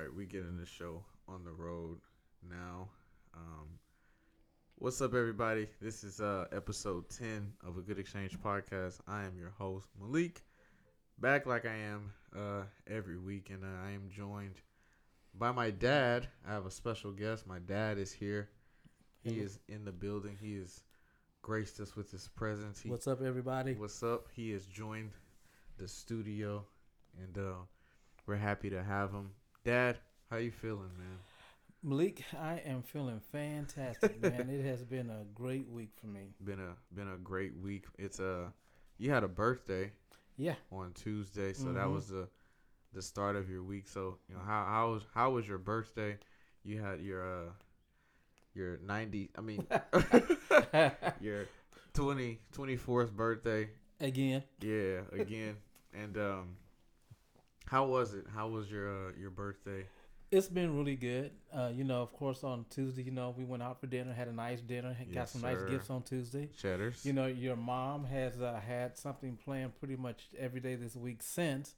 right, we getting the show on the road now. Um, what's up, everybody? This is uh, episode 10 of a Good Exchange podcast. I am your host, Malik, back like I am uh, every week, and uh, I am joined by my dad. I have a special guest. My dad is here. He is in the building. He has graced us with his presence. He, What's up, everybody? What's up? He has joined the studio, and uh, we're happy to have him. Dad, how you feeling, man? Malik, I am feeling fantastic, man. it has been a great week for me. Been a been a great week. It's a you had a birthday Yeah. on Tuesday, so that Mhm. was the the start of your week. So you know how how was how was your birthday? You had your uh your ninety. I mean your 20, 24th birthday. Again, Yeah, again. and um, how was it? How was your uh, your birthday? it's been really good. Uh, you know, of course, on Tuesday, you know, we went out for dinner, had a nice dinner, had- got some sir. nice gifts on Tuesday. Cheddars. You know, your mom has uh, had something planned pretty much every day this week since.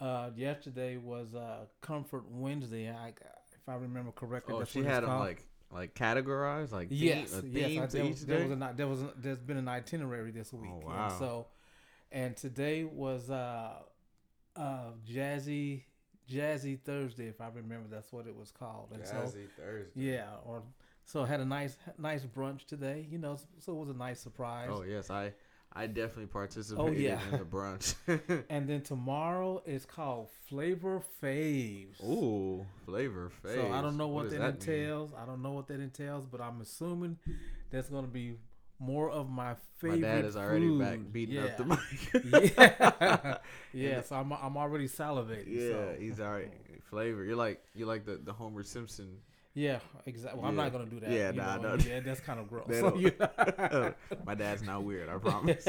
Uh, yesterday was uh, Comfort Wednesday. I, if I remember correctly, Oh, that's she had them like like categorized, like yes, a theme yes. I, there, each was- there was a, there was a, there's been an itinerary this week. Oh, wow. And so, and today was uh, Jazzy Jazzy Thursday, if I remember, that's what it was called. And so, Jazzy Thursday. yeah, or so had a nice nice brunch today. You know, so it was a nice surprise. Oh yes, I I definitely participated oh, yeah. in the brunch. And then tomorrow is called Flavor Faves. Ooh, flavor face. So I don't know what, does that, mean? entails. I don't know what that entails, but I'm assuming that's going to be more of my favorite. My dad is already food. back beating yeah. up the mic. yeah, yeah. So I'm I'm already salivating. yeah, so. he's already flavor. You're like you like the the Homer Simpson. yeah, exactly. Well, I'm not gonna do that. Yeah, you nah, know, no. Yeah, that's kind of gross. So, don't- yeah. My dad's not weird, I promise.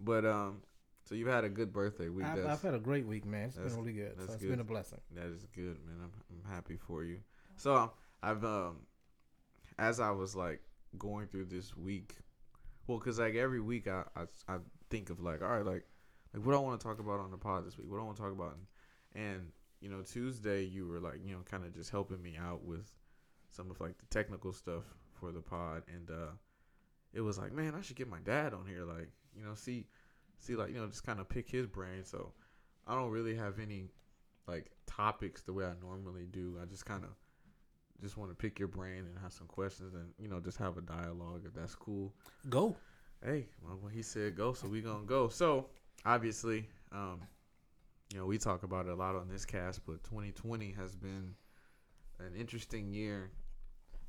but um, so you've had a good birthday week. I've, I've had a great week, man. It's been really good. So it's good. been a blessing. That is good, man. I'm, I'm happy for you. So um, I've um, as I was like going through this week, well, cause like every week I I, I think of like, all right, like like what I want to talk about on the pod this week. What I want to talk about, and, and you know Tuesday you were like you know kind of just helping me out with some of like the technical stuff for the pod, and uh, it was like, man, I should get my dad on here, like you know see see like you know just kind of pick his brain. So I don't really have any like topics the way I normally do. I just kind of just want to pick your brain and have some questions and you know just have a dialogue if that's cool. Go. Hey, well, he said go, so we gonna go. So obviously, um, you know we talk about it a lot on this cast, but 2020 has been an interesting year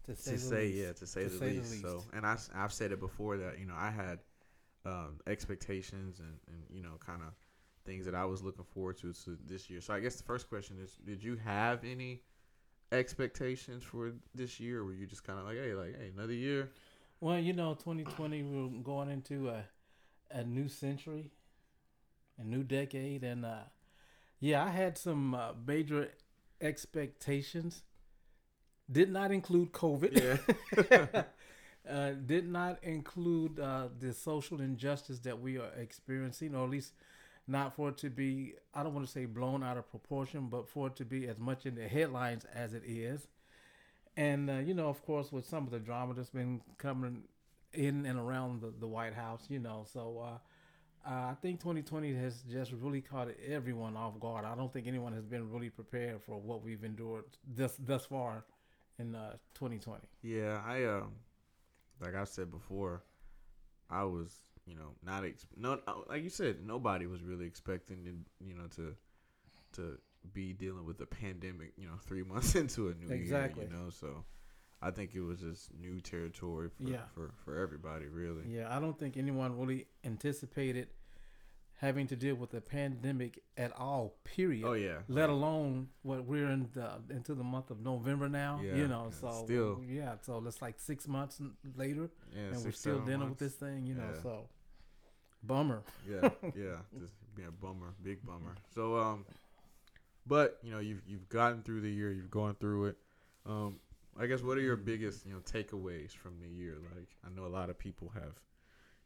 To say, to say least. yeah to say, To the, say the least. So least. and I have said it before that you know I had um, expectations and and you know kind of things that I was looking forward to, to this year. So I guess the first question is, did you have any expectations for this year, were you just kind of like, hey, like hey, another year? Well, you know, 2020, we're going into a, a new century, a new decade. And uh, yeah, I had some uh, major expectations. Did not include COVID. Yeah. uh, did not include uh, the social injustice that we are experiencing, or at least not for it to be, I don't want to say blown out of proportion, but for it to be as much in the headlines as it is. And, uh, you know, of course, with some of the drama that's been coming in and around the, the White House, you know, so uh, uh, I think 2020 has just really caught everyone off guard. I don't think anyone has been really prepared for what we've endured thus, thus far in uh, 2020. Yeah, I um, like I said before, I was you know not ex- no uh, like you said nobody was really expecting to you know to to be dealing with a pandemic you know three months into a new Exactly. year you know so I think it was just new territory for Yeah. for, for everybody really Yeah, I don't think anyone really anticipated having to deal with a pandemic at all. Period. oh yeah Let alone what we're in the into the month of November now. Yeah, you know, so still. yeah, so it's like six months later, and we're still dealing months. with this thing. You know, so bummer. yeah, yeah, just being a bummer, big bummer. So, um, but you know, you've you've gotten through the year, you've gone through it. Um, I guess what are your biggest you know takeaways from the year? Like, I know a lot of people have,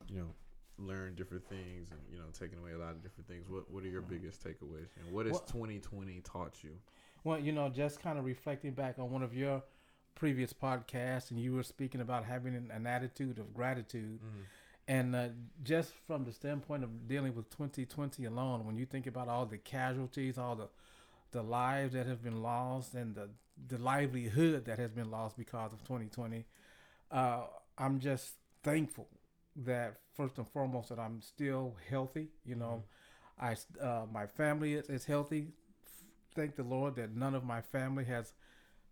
you know, learned different things and you know taken away a lot of different things. What what are your biggest takeaways and what has twenty twenty taught you? Well, you know, just kind of reflecting back on one of your previous podcasts, and you were speaking about having an, an attitude of gratitude. Mm-hmm. And uh, just from the standpoint of dealing with 2020 alone, when you think about all the casualties, all the the lives that have been lost, and the the livelihood that has been lost because of 2020, uh, I'm just thankful that first and foremost that I'm still healthy. You know, I uh, my family is, is healthy. Thank the Lord that none of my family has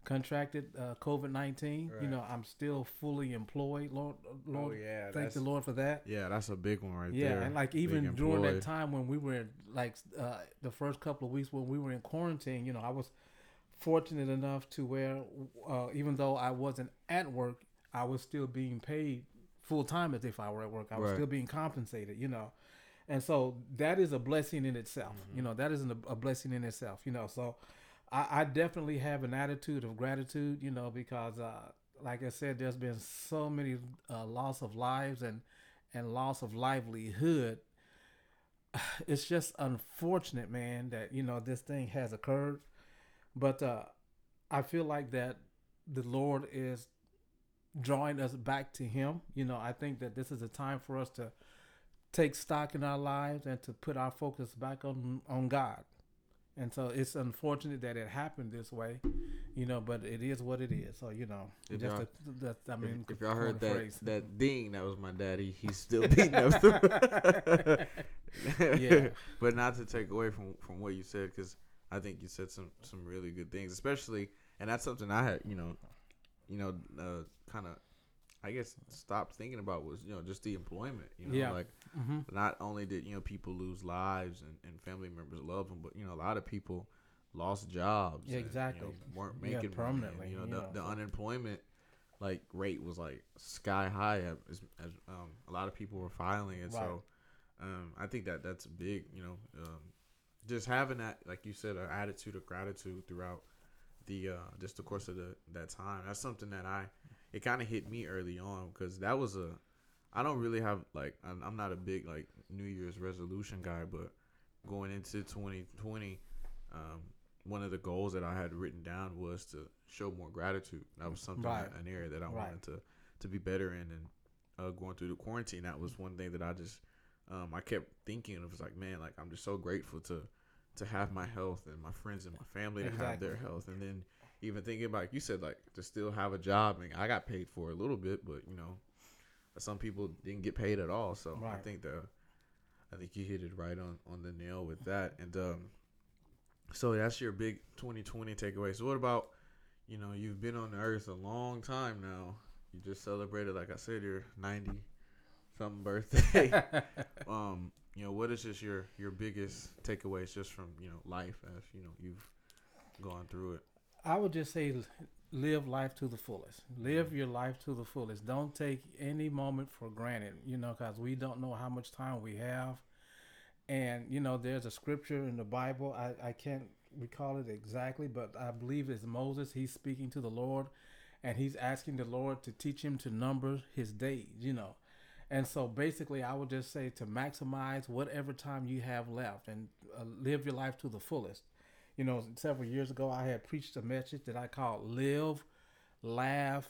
contracted uh, COVID nineteen. You know, I'm still fully employed. Lord, Lord, oh yeah, thank the Lord for that. yeah, that's a big one right yeah, there. Yeah, and like even during that time when we were in, like uh, the first couple of weeks when we were in quarantine, you know, I was fortunate enough to where uh, even though I wasn't at work, I was still being paid full time as if I were at work. I was Right. still being compensated, you know, and so that is a blessing in itself. You Mm-hmm. know, that is an, a blessing in itself. You know, so I, I definitely have an attitude of gratitude. You know, because uh, like I said, there's been so many uh, loss of lives and and loss of livelihood. It's just unfortunate, man, that you know this thing has occurred. But uh, I feel like that the Lord is drawing us back to Him. You know, I think that this is a time for us to take stock in our lives and to put our focus back on on God. And so it's unfortunate that it happened this way, you know, but it is what it is. So you know, If just a, that I mean, if, if y'all heard that phrase. that ding, that was my daddy. He's still beating up. The Yeah. but not to take away from from what you said, because I think you said some some really good things, especially, and that's something I had, you know, you know, uh, kind of, I guess, stopped thinking about was you know just the employment. You know, Yeah. like hmm not only did you know people lose lives and, and family members love them, but you know a lot of people lost jobs. Yeah, and, you exactly. know, weren't Yeah, making permanently, Money. you know, you the, know, the unemployment like rate was like sky high as, as um, a lot of people were filing it. Right. So um, I think that that's big. You know, um, just having that, like you said, an attitude of gratitude throughout the uh, just the course of the that time. That's something that I it kind of hit me early on because that was a I don't really have like I'm, I'm not a big like New Year's resolution guy, but going into 2020, um, one of the goals that I had written down was to show more gratitude. That was something Right. an area that I Right. wanted to to be better in, and uh, going through the quarantine, that was one thing that I just um, I kept thinking of. Was like, man, like I'm just so grateful to to have my health and my friends and my family to have their health, and then even thinking about like you said, like to still have a job. and I got paid for a little bit, but you know, some people didn't get paid at all. So I think the I think you hit it right on on the nail with that. And um, so that's your big 2020 takeaway. So what about you know you've been on the earth a long time now. You just celebrated, like I said, your 90 something birthday. um, you know, what is just your your biggest takeaways just from you know life as you know you've gone through it. I would just say live life to the fullest. Live mm-hmm. your life to the fullest. Don't take any moment for granted, you know, because we don't know how much time we have. And, you know, there's a scripture in the Bible. I, I can't recall it exactly, but I believe it's Moses. He's speaking to the Lord and he's asking the Lord to teach him to number his days, you know. And so basically, I would just say to maximize whatever time you have left and uh, live your life to the fullest you know, several years ago, I had preached a message that I called Live, Laugh,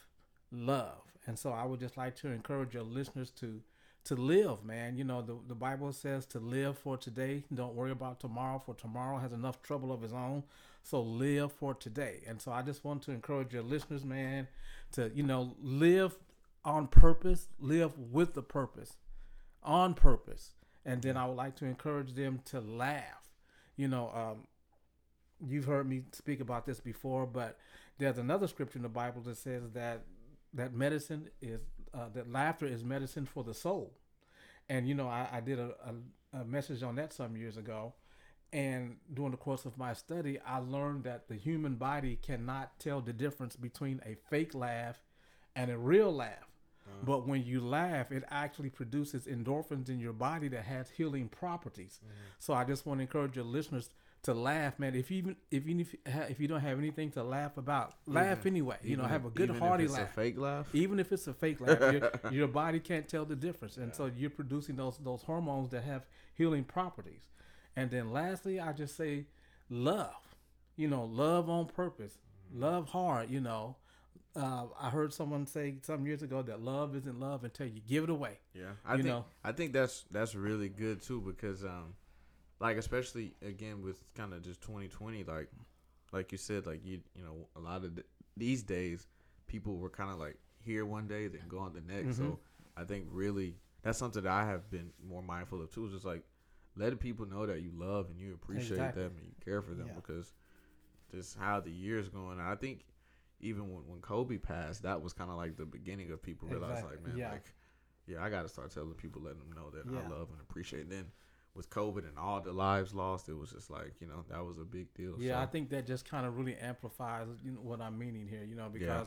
Love. And so I would just like to encourage your listeners to to live, man. You know, the, the Bible says to live for today. Don't worry about tomorrow, for tomorrow has enough trouble of his own. So live for today. And so I just want to encourage your listeners, man, to, you know, live on purpose, live with the purpose, on purpose. And then I would like to encourage them to laugh. You know, um, you've heard me speak about this before, but there's another scripture in the Bible that says that that medicine is uh, that laughter is medicine for the soul. And you know, I, I did a, a, a message on that some years ago, and during the course of my study, I learned that the human body cannot tell the difference between a fake laugh and a real laugh. Uh-huh. But when you laugh, it actually produces endorphins in your body that has healing properties. Mm-hmm. So I just want to encourage your listeners to laugh, man. If you even if you if, you don't have anything to laugh about, laugh anyway. You know, have a good even hearty if it's laugh. A fake laugh. Even if it's a fake laugh, your, your body can't tell the difference, and so you're producing those those hormones that have healing properties. And then lastly, I just say love. you know, love on purpose, mm-hmm. love hard. You know, uh, I heard someone say some years ago that love isn't love until you give it away. Yeah, I You think know. I think that's that's really good too because um, like especially again with kind of just 2020, like like you said, like you you know a lot of th- these days people were kind of like here one day then go on the next. Mm-hmm. So I think really that's something that I have been more mindful of too. Is just like letting people know that you love and you appreciate Exactly. them and you care for them Yeah. because just how the years going. I think even when, when Kobe passed, that was kind of like the beginning of people realize Exactly. like man Yeah. like yeah, I got to start telling people, letting them know that Yeah. I love and appreciate. Then with COVID and all the lives lost, it was just like you know that was a big deal. Yeah, so, I think that just kind of really amplifies you know, what I'm meaning here, you know, Yeah.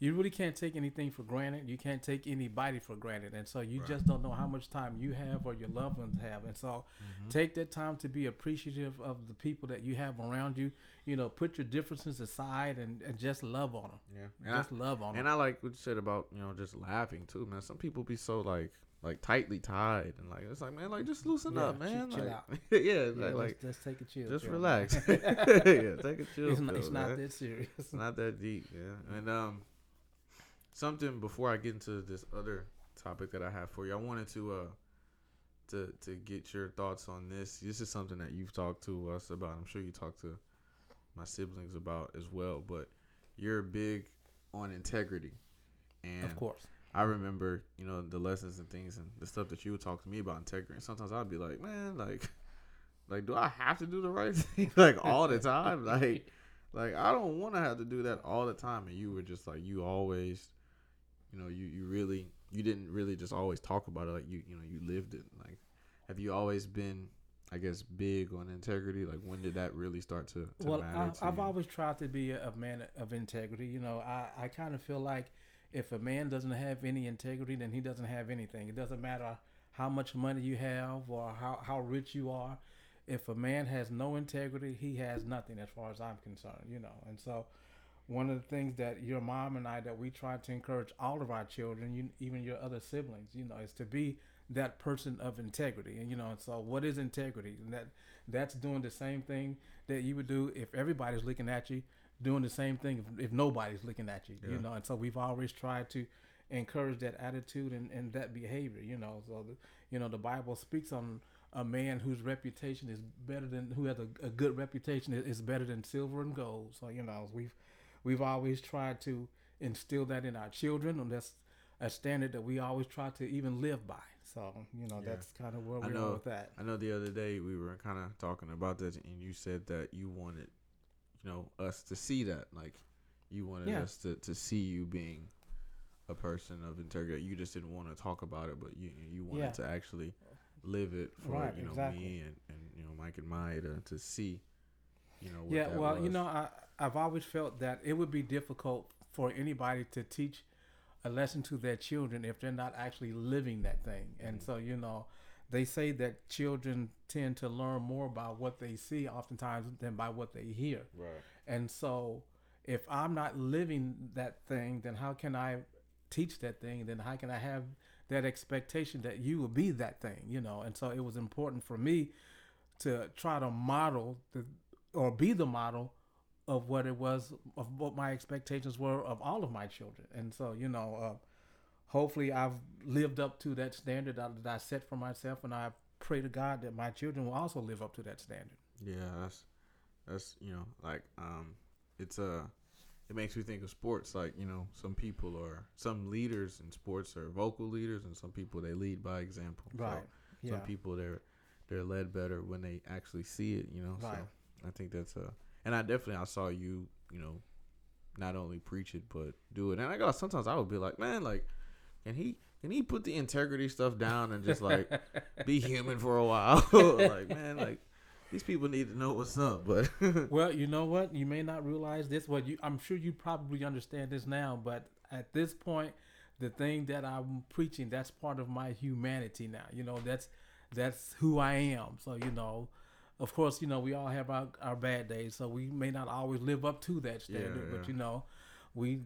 You really can't take anything for granted. You can't take anybody for granted. And so you Right. just don't know how much time you have or your loved ones have. And so Mm-hmm. take that time to be appreciative of the people that you have around you. You know, put your differences aside and, and just love on them. yeah, and, Just love on I, them. and I like what you said about you know just laughing too, man. Some people be so like like tightly tied and like it's like man, like just loosen Yeah, up, man. chill like, out. yeah, Yeah, like, just, like just take a chill. just pill. relax. yeah, take a chill. it's not, it's not that serious. It's not that deep, yeah. And um, something before I get into this other topic that I have for you, I wanted to uh to to get your thoughts on this. This is something that you've talked to us about. I'm sure you talked to my siblings about as well. But you're big on integrity, and of course. I remember, you know, the lessons and things and the stuff that you would talk to me about integrity. And sometimes I'd be like, man, like, like, do I have to do the right thing like all the time? Like, like I don't want to have to do that all the time. And you were just like, you always, you know, you you really, you didn't really just always talk about it. Like you, you know, you lived it. Like, have you always been, I guess, big on integrity? Like, when did that really start to, to well, matter I, you? always tried to be a, a man of integrity. You know, I, I kind of feel like if a man doesn't have any integrity, then he doesn't have anything. It doesn't matter how much money you have or how, how rich you are. If a man has no integrity, he has nothing as far as I'm concerned, you know. And so one of the things that your mom and I that we try to encourage all of our children, you, even your other siblings, you know, is to be that person of integrity. And you know, and so what is integrity? And that that's doing the same thing that you would do if everybody's looking at you, doing the same thing if, if nobody's looking at you. You know, and so we've always tried to encourage that attitude and, and that behavior. You know, so the, you know the Bible speaks on a man whose reputation is better than who has a, a good reputation is better than silver and gold. So you know we've we've always tried to instill that in our children, and that's a standard that we always try to even live by. So you know Yeah. that's kind of where we know. are with that. I know the other day we were kind of talking about this, and you said that you wanted, you know, us to see that, like, you wanted Yeah. us to, to see you being a person of integrity. You just didn't want to talk about it, but you you wanted Yeah. to actually live it for Right, you know exactly. me and, and you know Mike and Maya to, to see, you know. Yeah, well, you know, I I've always felt that it would be difficult for anybody to teach a lesson to their children if they're not actually living that thing. And Mm-hmm. so, you know, they say that children tend to learn more by what they see oftentimes than by what they hear. right. And so, if I'm not living that thing, then how can I teach that thing? Then how can I have that expectation that you will be that thing? You know. And so, it was important for me to try to model the or be the model of what it was of what my expectations were of all of my children. And so, you know, uh, hopefully, I've lived up to that standard that that I set for myself, and I pray to God that my children will also live up to that standard. Yeah, that's that's you know like um, it's uh it makes me think of sports. Like you know, some people are some leaders in sports are vocal leaders, and some people they lead by example. So Right. Yeah. some people they're they're led better when they actually see it. You know, Right. so I think that's uh and I definitely I saw you you know not only preach it but do it, and I got sometimes I would be like, man, like can he can he put the integrity stuff down and just like be human for a while? like man, like these people need to know what's up, but well, you know what? You may not realize this. Well, you, I'm sure you probably understand this now, but at this point, the thing that I'm preaching, that's part of my humanity now. You know, that's that's who I am. So you know, of course, you know we all have our, our bad days, so we may not always live up to that standard. Yeah, But you know, we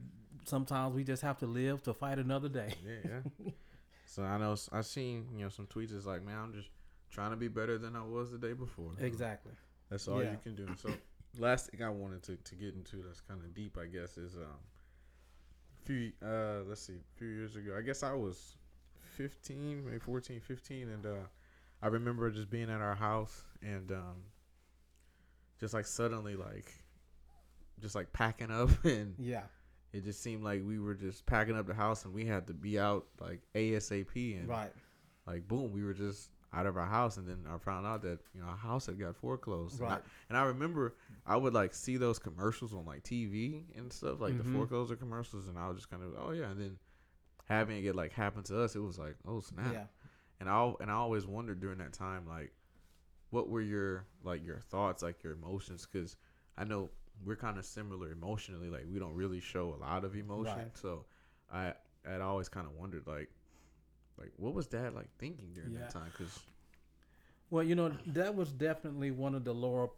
sometimes we just have to live to fight another day. yeah, yeah. So I know I seen you know some tweets. It's like, man, I'm just trying to be better than I was the day before. Exactly. That's all Yeah. you can do. So last thing I wanted to, to get into that's kind of deep, I guess, is um, few uh, let's see, a few years ago. I guess I was 15, maybe 14, 15, and uh, I remember just being at our house and um, just like suddenly like, just like packing up and Yeah. it just seemed like we were just packing up the house and we had to be out like ASAP and Right. like boom, we were just out of our house, and then I found out that you know our house had got foreclosed. And I, Right. and I remember I would like see those commercials on like TV and stuff, like Mhm. the foreclosure commercials, and I was just kind of oh yeah, and then having it like happen to us, it was like oh snap. Yeah. And I and I always wondered during that time like, what were your like your thoughts, like your emotions, because I know we're kind of similar emotionally. Like we don't really show a lot of emotion, Right. so I I'd always kind of wondered like, like what was Dad like thinking during Yeah. that time? Because Well, you know, that was definitely one of the lower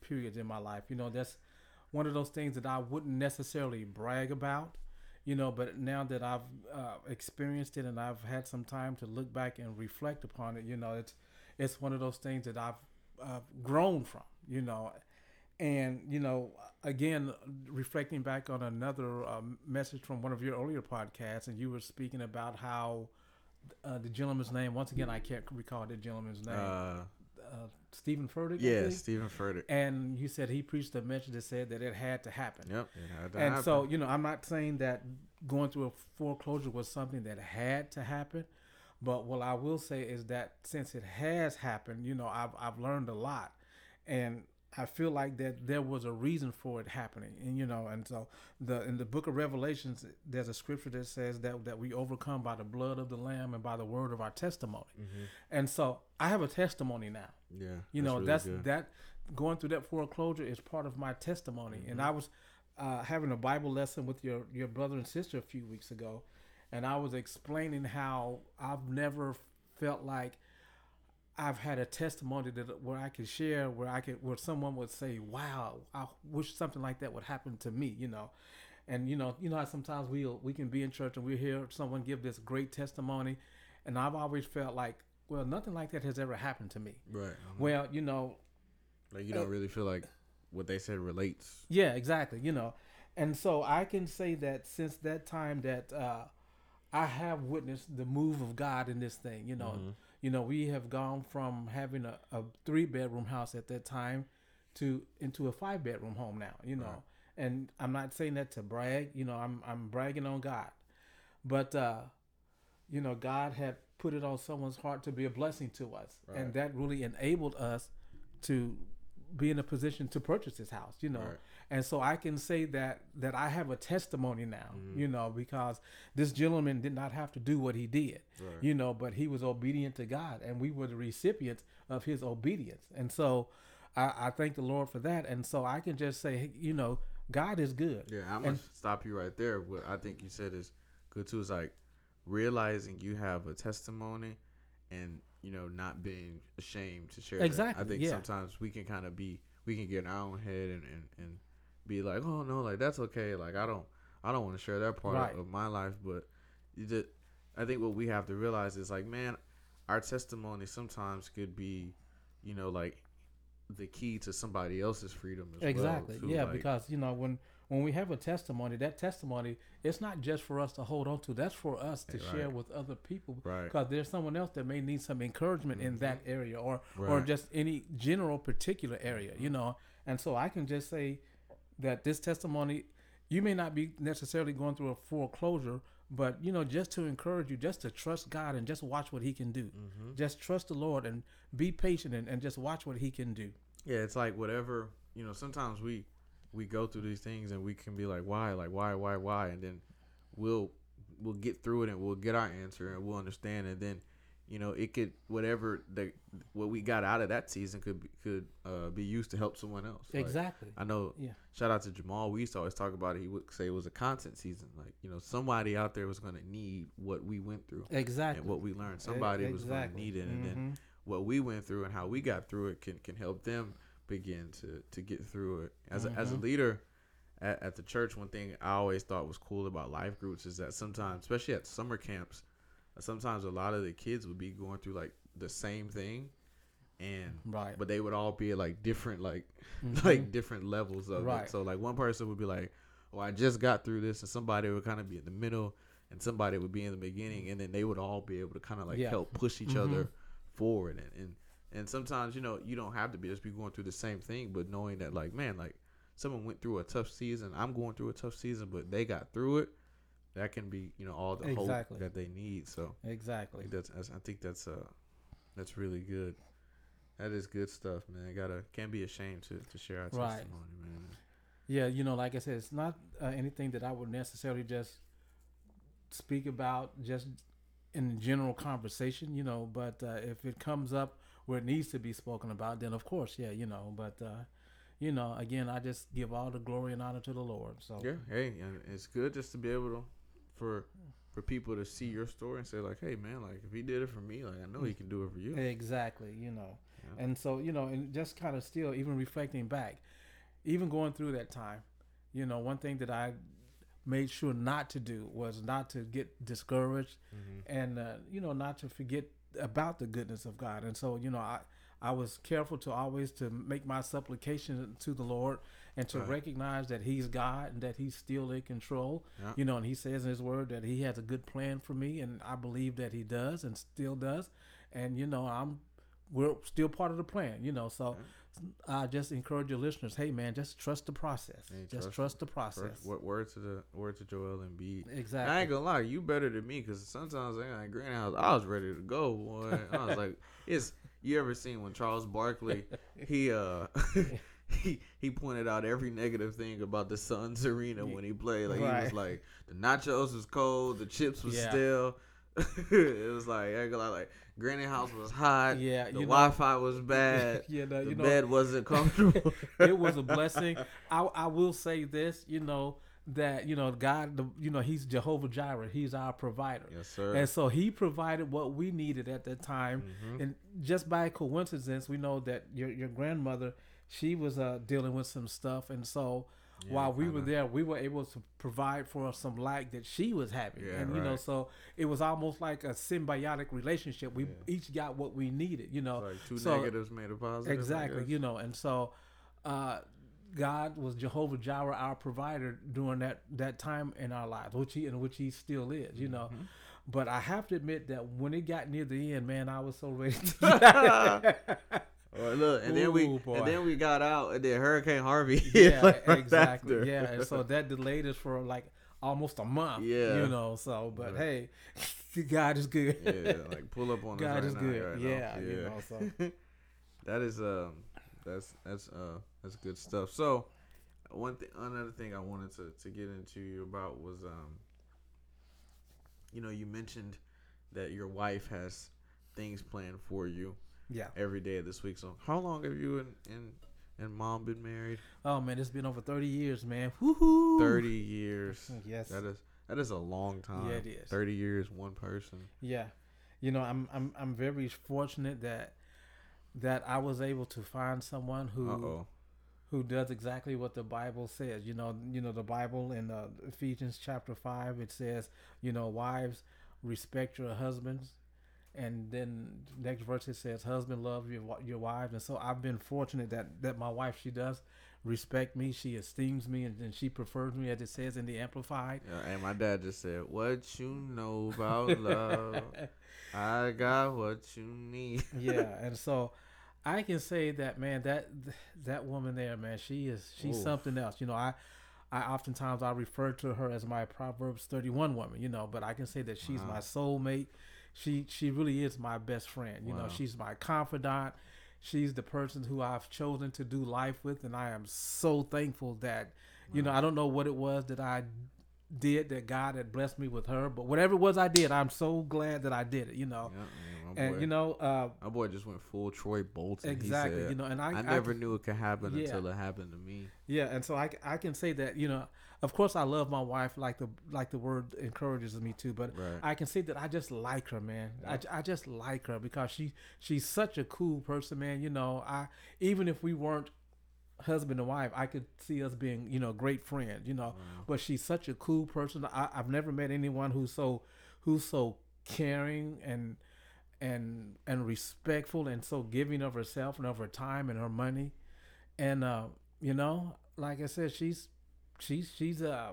periods in my life. You know, that's one of those things that I wouldn't necessarily brag about, you know, but now that I've uh, experienced it and I've had some time to look back and reflect upon it, you know, it's it's one of those things that I've uh, grown from, you know. And, you know, again, reflecting back on another um, message from one of your earlier podcasts, and you were speaking about how uh, the gentleman's name, once again, I can't recall the gentleman's name uh, Steven Furtick. Yeah. Steven Furtick. And you said he preached a message that said that it had to happen. Yep. to And so, you know, I'm not saying that going through a foreclosure was something that had to happen, but what I will say is that since it has happened, you know, I've I've learned a lot, and I feel like that there was a reason for it happening, and you know, and so the in the book of Revelations, there's a scripture that says that that we overcome by the blood of the Lamb and by the word of our testimony, Mhm. and so I have a testimony now. yeah, You know, really that's that going through that foreclosure is part of my testimony. And Mm-hmm. I was uh, having a Bible lesson with your your brother and sister a few weeks ago, and I was explaining how I've never felt like I've had a testimony that where I could share, where I could, where someone would say, "Wow, I wish something like that would happen to me," you know. And you know, you know how sometimes we we can be in church and we hear someone give this great testimony, and I've always felt like, well, nothing like that has ever happened to me. right. mhm. Well, you know, like you uh, don't really feel like what they said relates. Yeah, exactly. You know, and so I can say that since that time that uh, I have witnessed the move of God in this thing. You know, Mhm. You know, we have gone from having a, a three bedroom house at that time to into a five bedroom home now. You know, Right. and I'm not saying that to brag. You know, I'm I'm bragging on God, but uh, you know, God had put it on someone's heart to be a blessing to us, Right. and that really enabled us to be in a position to purchase this house. You know, Right. And so I can say that that I have a testimony now, Mhm. you know, because this gentleman did not have to do what he did, Right. you know, but he was obedient to God, and we were the recipients of his obedience. And so I, I thank the Lord for that. And so I can just say, you know, God is good. Yeah, I'm gonna stop you right there. What I think you said is good too. Is like realizing you have a testimony, and you know not being ashamed to share. that. Exactly, I think yeah. sometimes we can kind of be we can get in our own head and, and and be like, oh no, like that's okay. Like I don't I don't want to share that part Right. of my life, but you just I think what we have to realize is like, man, our testimony sometimes could be, you know, like the key to somebody else's freedom as Exactly. well. yeah, Like, because you know when when we have a testimony, that testimony it's not just for us to hold on to. That's for us to Right. share with other people. Right. Because there's someone else that may need some encouragement in that area, or or Mm-hmm. Just any general particular area, you know. And so I can just say that this testimony, you may not be necessarily going through a foreclosure, but you know, just to encourage you, just to trust God and just watch what He can do. Mm-hmm. Just trust the Lord and be patient and, and just watch what He can do. Yeah, it's like whatever you know. Sometimes we we go through these things and we can be like, why, like why, why, why, and then we'll we'll get through it and we'll get our answer and we'll understand, and then you know it could whatever the what we got out of that season could be, could uh, be used to help someone else. Like, exactly. I know. Yeah. Shout out to Jamal. We used to always talk about it. He would say it was a content season. Like you know, somebody out there was going to need what we went through Exactly. and what we learned. Somebody was going to need it, and then Mhm. what we went through and how we got through it can, can help them begin to, to get through it. As, a, as a Mhm. leader at, at the church, one thing I always thought was cool about life groups is that sometimes, especially at summer camps, sometimes a lot of the kids would be going through like the same thing, and Right. but they would all be at like different like Mhm. like different levels of Right. it. So like one person would be like, "Oh, I just got through this," and somebody would kind of be in the middle, and somebody would be in the beginning, and then they would all be able to kind of like Yeah. help push each Mhm. other forward. And, and and sometimes you know you don't have to be just be going through the same thing, but knowing that like man, like someone went through a tough season, I'm going through a tough season, but they got through it. That can be you know all the Exactly. hope that they need. So exactly. think that's that's- I think that's uh that's really good. That is good stuff, man. Gotta can't be ashamed to, to share our Right. testimony, man. Yeah, you know, like I said, it's not uh, anything that I would necessarily just speak about just in general conversation, you know. But uh, if it comes up where it needs to be spoken about, then of course, yeah, you know. But uh, you know, again, I just give all the glory and honor to the Lord. So Yeah, hey, it's good just to be able to for for people to see your story and say like, hey, man, like if he did it for me, like I know he can do it for you. exactly, you know. Yeah. And so, you know, and just kind of still, even reflecting back, even going through that time, you know, one thing that I made sure not to do was not to get discouraged Mhm. and, uh, you know, not to forget about the goodness of God. And so, you know, I, I was careful to always to make my supplication to the Lord and to Right. recognize that he's God and that he's still in control. Yeah. You know, and he says in his word that he has a good plan for me and I believe that he does and still does. And you know, I'm we're still part of the plan, you know. So I just encourage your listeners, hey man, just trust the process. Hey, just trust trust, the process. word, word to the word to Joel Embiid. Exactly. I ain't gonna lie, you better than me because sometimes I like Granny House, I was ready to go. Boy. I was like, it's you ever seen when Charles Barkley he uh he he pointed out every negative thing about the Suns arena when he played. Like he was like the nachos was cold, the chips was Yeah. stale. it was like I ain't gonna lie, like Granny House was hot. Yeah, the know- Wi-Fi was bad. yeah, no, the you know, bed wasn't comfortable. it was a blessing. I, I will say this, you know, that you know God, the, you know, He's Jehovah Jireh. He's our provider, yes, sir. and so He provided what we needed at that time. Mhm. And just by coincidence, we know that your your grandmother, she was uh, dealing with some stuff, and so Yeah, while we were there, we were able to provide for some lack that she was having, Yeah, and you know, so it was almost like a symbiotic relationship. We Yeah. each got what we needed, you know. like two so- negatives made a positive. Exactly, you know, and so uh, God was Jehovah Jireh, our provider during that that time in our lives, which he and which he still is, you know. Mm-hmm. But I have to admit that when it got near the end, man, I was so ready. To Oh, look, and then we boy. and then we got out, and then Hurricane Harvey. yeah, like, right exactly. after. Yeah, and so that delayed us for like almost a month. Yeah. you know. So, but Right. hey, God is good. yeah, like pull up on God right is now, good. right now. yeah, you know. So that is um, that's that's uh that's good stuff. So one thing, another thing I wanted to to get into you about was um, you know, you mentioned that your wife has things planned for you yeah. every day of this week. So how long have you and and and mom been married? Oh man, it's been over thirty years, man. Woohoo! Thirty years. Yes. That is that is a long time. Yeah, it is. Thirty years, one person. Yeah, you know, I'm I'm I'm very fortunate that that I was able to find someone who Uh oh. who does exactly what the Bible says. You know, you know the Bible in uh, Ephesians chapter five it says, you know, wives respect your husbands, and then next verse it says, husband love your your wives. And so I've been fortunate that that my wife she does respect me, she esteems me, and, and she prefers me as it says in the Amplified. Yeah, and my dad just said, "What you know about love? I got what you need." yeah, and so I can say that man, that that woman there, man, she is she's Oof. something else. You know, I I oftentimes I refer to her as my Proverbs thirty one woman. You know, but I can say that she's Wow. my uh-huh. soulmate. She she really is my best friend. You know, she's my confidant. She's the person who I've chosen to do life with, and I am so thankful that, you know, I don't know what it was that I did that God had blessed me with her, but whatever it was I did, I'm so glad that I did it. You know, Yeah, man, and boy- you know, uh, my boy just went full Troy Bolton. Exactly said, you know and i I, I never can- knew it could happen Yeah. until it happened to me. yeah and so I I can say that you know of course i love my wife like the like the word encourages me to but Right. i can say that i just like her man. I, I just like her because she she's such a cool person man. You know i even if we weren't husband and wife i could see us being you know great friends you know. But she's such a cool person. I, i've never met anyone who's so who's so caring and and and respectful and so giving of herself and of her time and her money. And uh you know like i said she's she's she's uh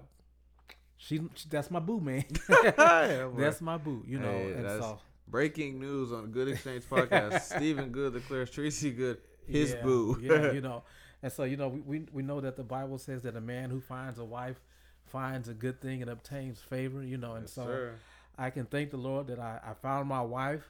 she, that's my boo man Yeah, that's my boo you know Hey, and that's- so Breaking news on the Good Exchange podcast. Stephen Good declares Tracy Good his yeah, boo. yeah, you know. And so, you know, we, we we know that the Bible says that a man who finds a wife finds a good thing and obtains favor, you know. And Yes, so sir. I can thank the Lord that I, I found my wife.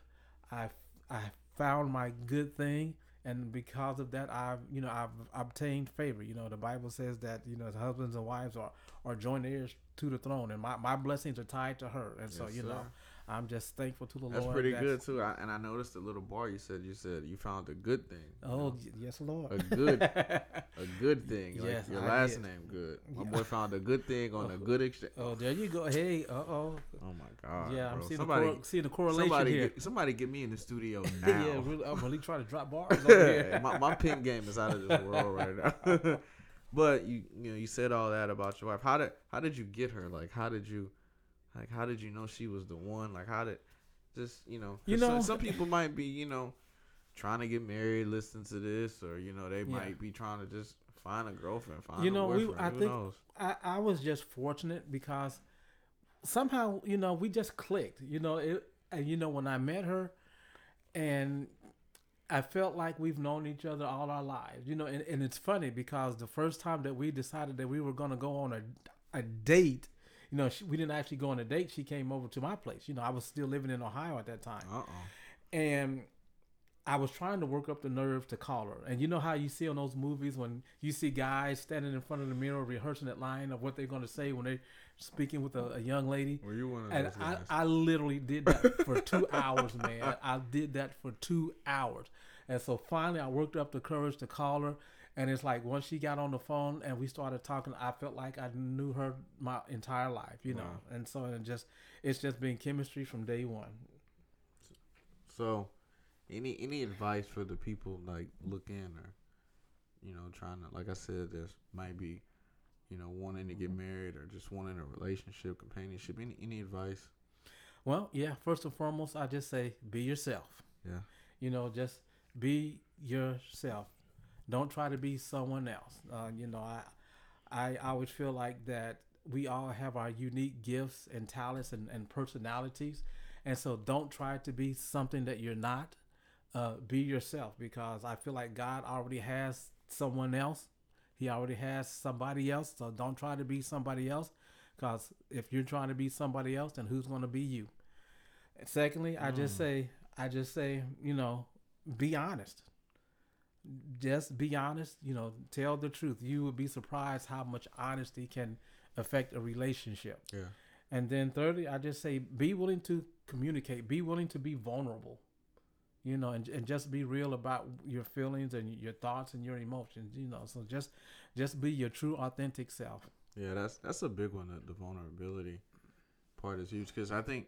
I I found my good thing and because of that I've you know I've obtained favor. You know, the Bible says that, you know, husbands and wives are, are joint heirs to the throne and my, my blessings are tied to her. And so, Yes, you know, sir. I'm just thankful to the Lord. That's Lord. pretty that- good too. I, and I noticed the little bar you said you said you found a good thing. Oh, know? yes, Lord. a good a good thing. Like Yes, your I last did. name good. My Yeah. boy found a good thing on a good exchange. Oh, there you go. Hey, uh oh. Oh my god. Yeah, I'm seeing, somebody, the, cor- seeing the correlation somebody here. get somebody get me in the studio now. yeah, really, I'm really trying to drop bars over here. my my pin game is out of this world right now. but you you know you said all that about your wife. How did how did you get her? Like how did you like how did you know she was the one? Like how did just you know? You know- some, people might be you know trying to get married, listen to this, or you know they Yeah. might be trying to just find a girlfriend, find You a know, we- I Who think- knows? I, I was just fortunate because somehow, you know, we just clicked. You know, it, and you know, when I met her, and I felt like we've known each other all our lives. You know, and, and it's funny because the first time that we decided that we were going to go on a a date. You know, she, we didn't actually go on a date. She came over to my place. You know, I was still living in Ohio at that time. Uh oh. and I was trying to work up the nerve to call her. And you know how you see on those movies when you see guys standing in front of the mirror rehearsing that line of what they're going to say when they're speaking with a, a young lady. Were you one of And those I, guys? I literally did that for two hours, man. I did that for two hours. And so finally, I worked up the courage to call her. And it's like once she got on the phone and we started talking, I felt like I knew her my entire life, you know. Wow. And so it just it's just been chemistry from day one. So, any any advice for the people like looking or, you know, trying to like I said, there's might be, you know, wanting to get mm-hmm. married or just wanting a relationship, companionship. Any any advice? Well, yeah. First and foremost, I just say be yourself. Yeah. You know, just be yourself. Don't try to be someone else. Uh, you know, I I always feel like that we all have our unique gifts and talents and, and personalities, and so don't try to be something that you're not. Uh, be yourself because I feel like God already has someone else. He already has somebody else. So don't try to be somebody else because if you're trying to be somebody else, then who's going to be you? And secondly, I just Mm. say, I just say, you know, be honest. Just be honest. You know, tell the truth. You would be surprised how much honesty can affect a relationship. Yeah. And then thirdly, I just say be willing to communicate. Be willing to be vulnerable. You know, and, and just be real about your feelings and your thoughts and your emotions. You know, so just just be your true, authentic self. Yeah, that's that's a big one. The, the vulnerability part is huge because I think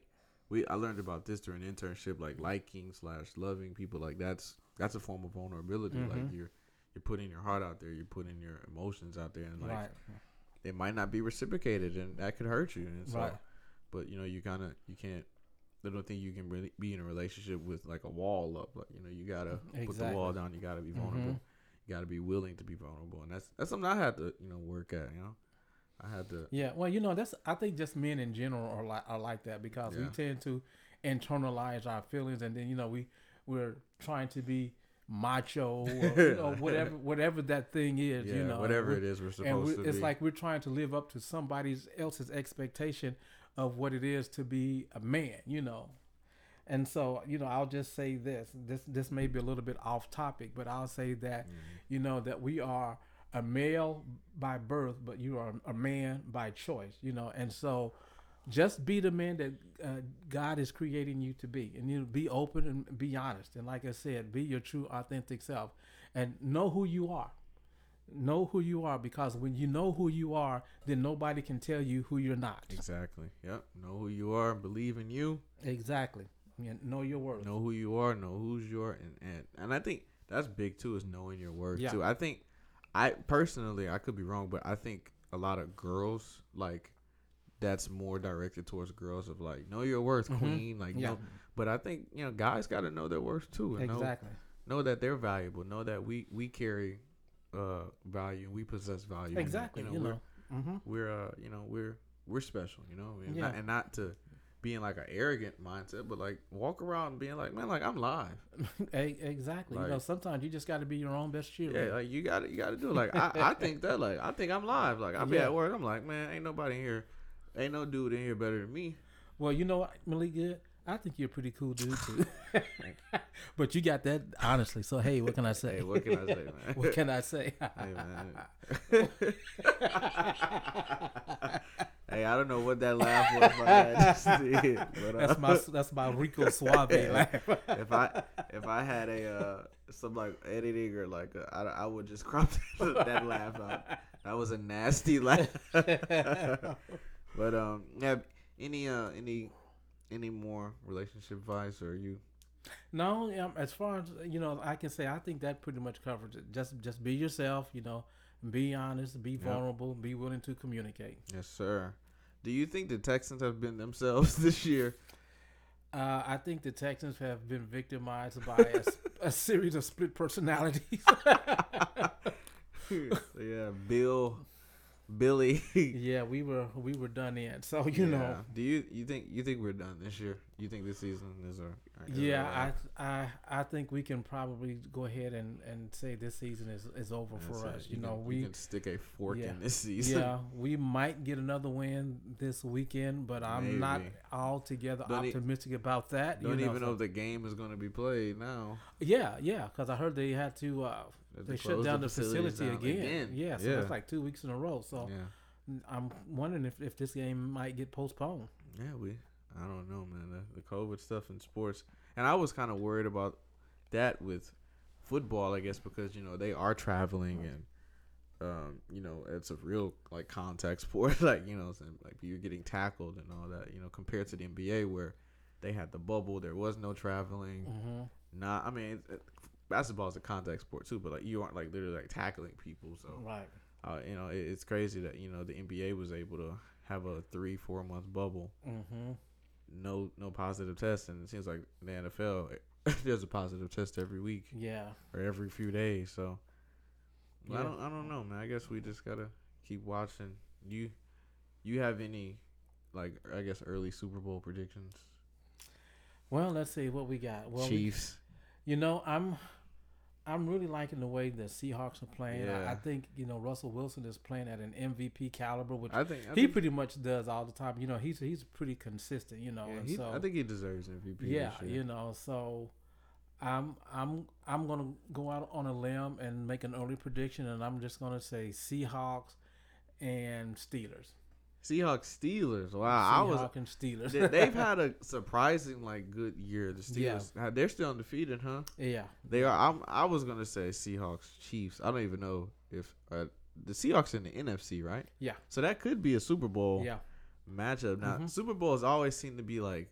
we I learned about this during internship, like liking slash loving people. Like that's that's a form of vulnerability. Like Mhm. you're you're putting your heart out there, you're putting your emotions out there, and like right. it might not be reciprocated, and that could hurt you. And so, Right. but you know, you kind of you can't. I don't think you can really be in a relationship with like a wall up. Like you know, you gotta put the wall down. You gotta be vulnerable. Mhm. You gotta be willing to be vulnerable, and that's that's something I had to you know work at. You know, I had to. Yeah, well, you know, that's I think just men in general are like are like that because we tend to internalize our feelings, and then you know we we're trying to be macho or you know, whatever whatever that thing is, Yeah, you know, whatever and it is we're supposed we, to it's be. like we're trying to live up to somebody else's expectation of what it is to be a man, you know. And so, you know, I'll just say this. This this may be a little bit off topic, but I'll say that, mm-hmm. you know, that we are a male by birth, but you are a man by choice, you know. And so just be the man that uh, God is creating you to be. And you know, be open and be honest. And like I said, be your true authentic self and know who you are. Know who you are because when you know who you are, then nobody can tell you who you're not. exactly. Yep. Know who you are. Believe in you. Exactly. Yeah, know your worth. Know who you are. Know who's your and and and I think that's big too. Is knowing your worth Yeah. too. I think I personally I could be wrong, but I think a lot of girls like that's more directed towards girls of like know your worth, Mhm. queen. Like Yeah, know, but I think you know guys got to know their worth too, and know exactly. know that they're valuable. Know that we we carry uh value we possess value. Exactly. You we're know. hmm we're uh you know we're we're special. You know, and, Yeah. not, and not to be in like an arrogant mindset, but like walk around being like, man, like I'm live. exactly. you know, sometimes you just got to be your own best Yeah, like you got to you got to do it. Like I, I think that like I think I'm live. Like I be Yeah. at work, I'm like, man, ain't nobody here, ain't no dude in here better than me. Well, you know what, Malik Good? I think you're a pretty cool dude too. but you got that honestly. So hey, what can I say? Hey, what can I say, man? what can I say? hey man. hey, I don't know what that laugh was just did, but uh, that's my that's my Rico Suave laugh. if I if I had a uh, some like editing or like a, I, I would just crop that, that laugh out. That was a nasty laugh. But um, yeah. Any uh any any more relationship advice or you? No, um, as far as you know, I can say I think that pretty much covers it. Just just be yourself, you know, be honest, be vulnerable, be willing to communicate. Yes, sir. Do you think the Texans have been themselves this year? Uh, I think the Texans have been victimized by a series of split personalities. yeah, Bill, Billy. yeah, we were we were done in. So you know, Do you you think you think we're done this year? You think this season is our? is yeah, I I I think we can probably go ahead and, and say this season is, is over for it. us. You, know, can, we you can stick a fork yeah. in this season. yeah we might get another win this weekend, but I'm not Maybe. altogether Don't e- optimistic about that. You don't you know, even so- know if the game is going to be played now. Yeah, yeah, because I heard they had to. Uh, That they shut down the, facilities facility down again. Yeah, so yeah. that's like two weeks in a row. So yeah. I'm wondering if, if this game might get postponed. Yeah, we. I don't know, man. The, the COVID stuff in sports, and I was kind of worried about that with football. I guess because you know they are traveling and. Um, you know, it's a real like contact sport, like you know, like you're getting tackled and all that. You know, compared to the NBA where they had the bubble, there was no traveling. Mm-hmm. Nah, I mean, it, basketball is a contact sport too, but like you aren't like literally like tackling people. So Right. uh, you know, it, it's crazy that you know the NBA was able to have a three four month bubble, Mm-hmm. no no positive tests, and it seems like the NFL there's a positive test every week Yeah. or every few days. So I don't I don't know, man. I guess we just gotta keep watching. You you have any like I guess early Super Bowl predictions? Well, let's see what we got. Well, we- Chiefs. You know, I'm I'm really liking the way the Seahawks are playing. I, I think you know Russell Wilson is playing at an MVP caliber, which I think I he think, pretty much does all the time. You know, he's he's pretty consistent. You know, yeah, and he- so I think he deserves MVP. yeah, you know, so I'm I'm I'm gonna go out on a limb and make an early prediction, and I'm just gonna say Seahawks and Steelers. Seahawks Steelers. Wow, I was and Steelers. they- they've had a surprising like good year. The Yeah. Steelers, uh, they're still undefeated, huh? yeah, They are. I'm, I was gonna say Seahawks Chiefs. I don't even know if uh, the Seahawks in the NFC, right? Yeah. So that could be a Super Bowl yeah, matchup. Now Mhm. Super Bowls always seem to be like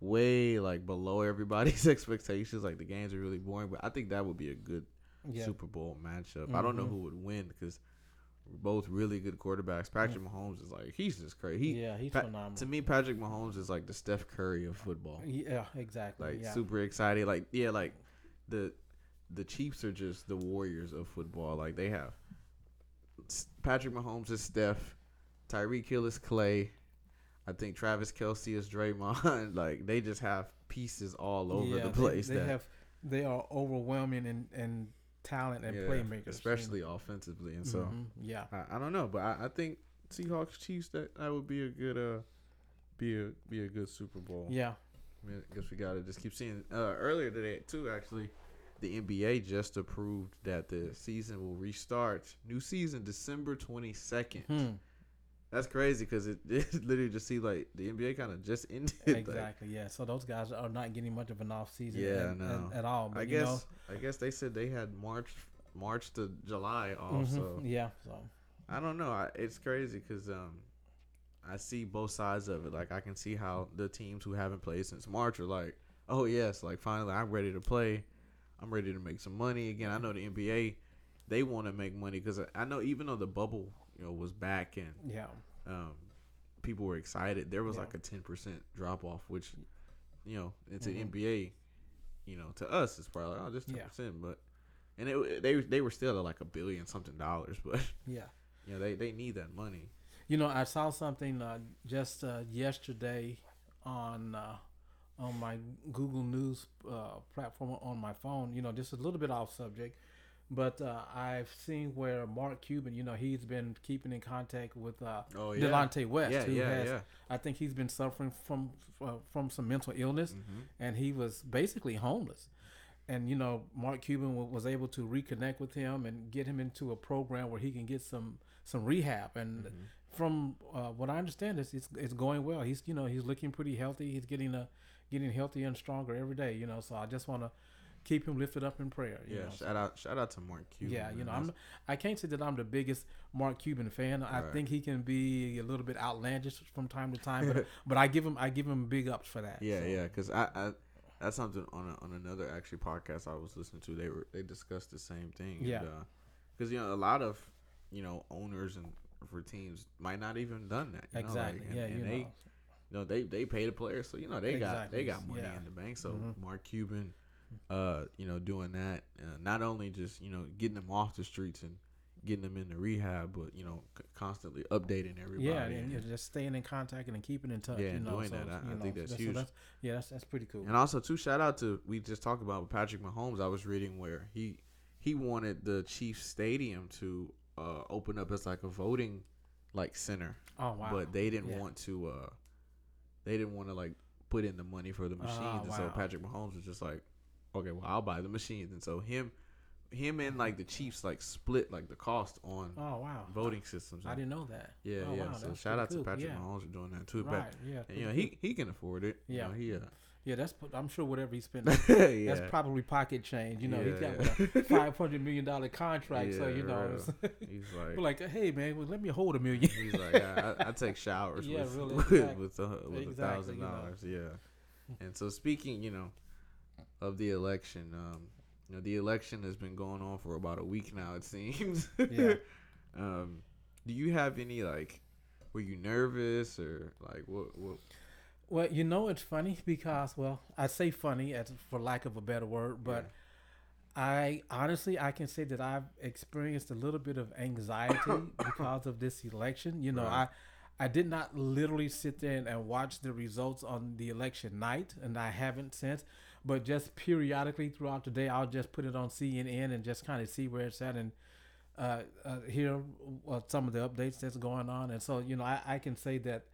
way like below everybody's expectations. Like the games are really boring, but I think that would be a good yeah. Super Bowl matchup. I don't know Mhm. who would win because both really good quarterbacks. Patrick mm. Mahomes is like he's just crazy. He, yeah, he's Pa- phenomenal. to me, Patrick Mahomes is like the Steph Curry of football. yeah, exactly. Like yeah. super excited. Like yeah, like the the Chiefs are just the Warriors of football. Like they have Patrick Mahomes is Steph, Tyreek Hill is Clay. I think Travis Kelce is Draymond. like they just have pieces all over Yeah, the they- place. They, that, have they are overwhelming and in talent and yeah, playmakers, especially offensively. And so Mhm, yeah, I, I don't know, but I, I think Seahawks Chiefs that that would be a good uh be a be a good Super Bowl. yeah, I, mean, I guess we gotta just keep seeing. Uh, earlier today too, actually, the NBA just approved that the season will restart. New season December twenty second. Hmm, That's crazy because it, it literally just seemed like the NBA kind of just ended. like, exactly. Yeah, so those guys are not getting much of an off season. Yeah, at, no. at, at all. But I guess know, I guess they said they had March March to July off. mhm, So yeah, so I don't know. I, it's crazy because um, I see both sides of it. Like I can see how the teams who haven't played since March are like, oh yes, like finally I'm ready to play. I'm ready to make some money again. I know the NBA, they want to make money because I know even though the bubble, you know, was back and yeah, um, people were excited, there was Yeah. like a ten percent drop off, which you know, it's Mhm. an NBA. You know, to us, it's probably like, oh, just ten Yeah. percent, but and it, they they were still at like a billion something dollars, but Yeah. you know, they they need that money. You know, I saw something uh, just uh, yesterday on uh, on my Google News uh, platform on my phone. You know, just a little bit off subject, but uh, I've seen where Mark Cuban, you know, he's been keeping in contact with uh, Oh Delonte West, yeah, who yeah, has, yeah. I think he's been suffering from uh, from some mental illness, Mhm. and he was basically homeless. And you know, Mark Cuban wa- was able to reconnect with him and get him into a program where he can get some some rehab. And Mhm. from uh, what I understand, is it's it's going well. He's you know he's looking pretty healthy. He's getting a getting healthier and stronger every day. You know, so I just want to keep him lifted up in prayer. Yeah, know? shout out, shout out to Mark Cuban. yeah, you know, I'm I can't say that I'm the biggest Mark Cuban fan. I Right. think he can be a little bit outlandish from time to time, but but I give him I give him big ups for that. Yeah, so. yeah, because I, I that's something on a, on another actually podcast I was listening to. They were they discussed the same thing. Yeah. because you know a lot of you know owners and for teams might not even done that. You exactly. Know, like, and, yeah, and you they know. you know they they pay the players, so you know they got they got money yeah. in the bank. So Mhm. Mark Cuban, uh, you know, doing that, uh, not only just you know getting them off the streets and getting them into rehab, but you know c- constantly updating everybody. Yeah, and, and- just staying in contact and keeping in touch. Yeah, you and know, doing so, that, I- I know, think that's so huge. yeah, that's that's pretty cool. And also, too, shout out to we just talked about Patrick Mahomes. I was reading where he he wanted the Chiefs Stadium to uh, open up as like a voting like center, oh wow! but they didn't Yeah. want to. Uh, they didn't want to like put in the money for the Oh, machines, and so. Patrick Mahomes was just like, okay, well, I'll buy the machines, and so him, him and like the Chiefs like split like the cost on oh wow! voting systems. I didn't know that. Yeah, oh, yeah. Wow, so shout out to. Patrick yeah. Mahomes for doing that too. Right. But Yeah. and, you know, he he can afford it. You Yeah. know, he uh. Yeah, that's. I'm sure whatever he spent. yeah. That's probably pocket change. You know, he's got Yeah. a five hundred million dollar contract, so you know, right. He's like, like, hey man, well, let me hold a million. He's like, yeah, I, I take showers Yeah, with really, with, with, a, with a exactly, thousand you know. dollars. Yeah. And so speaking, you know, of the election, um, you know, the election has been going on for about a week now. It seems. Yeah. um, do you have any like? Were you nervous or like what? What? Well, you know, it's funny because, well, I say funny as for lack of a better word, but I honestly I can say that I've experienced a little bit of anxiety because of this election. You know, Right. I I did not literally sit there and, and watch the results on the election night, and I haven't since. But just periodically throughout the day, I'll just put it on CNN and just kind of see where it's at and uh, uh, hear uh, some of the updates that's going on. And so, you know, I, I can say that